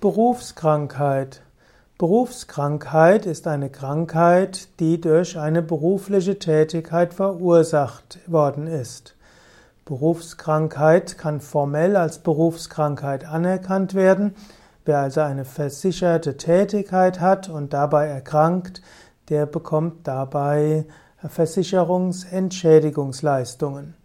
Berufskrankheit. Berufskrankheit ist eine Krankheit, die durch eine berufliche Tätigkeit verursacht worden ist. Berufskrankheit kann formell als Berufskrankheit anerkannt werden. Wer also eine versicherte Tätigkeit hat und dabei erkrankt, der bekommt dabei Versicherungsentschädigungsleistungen.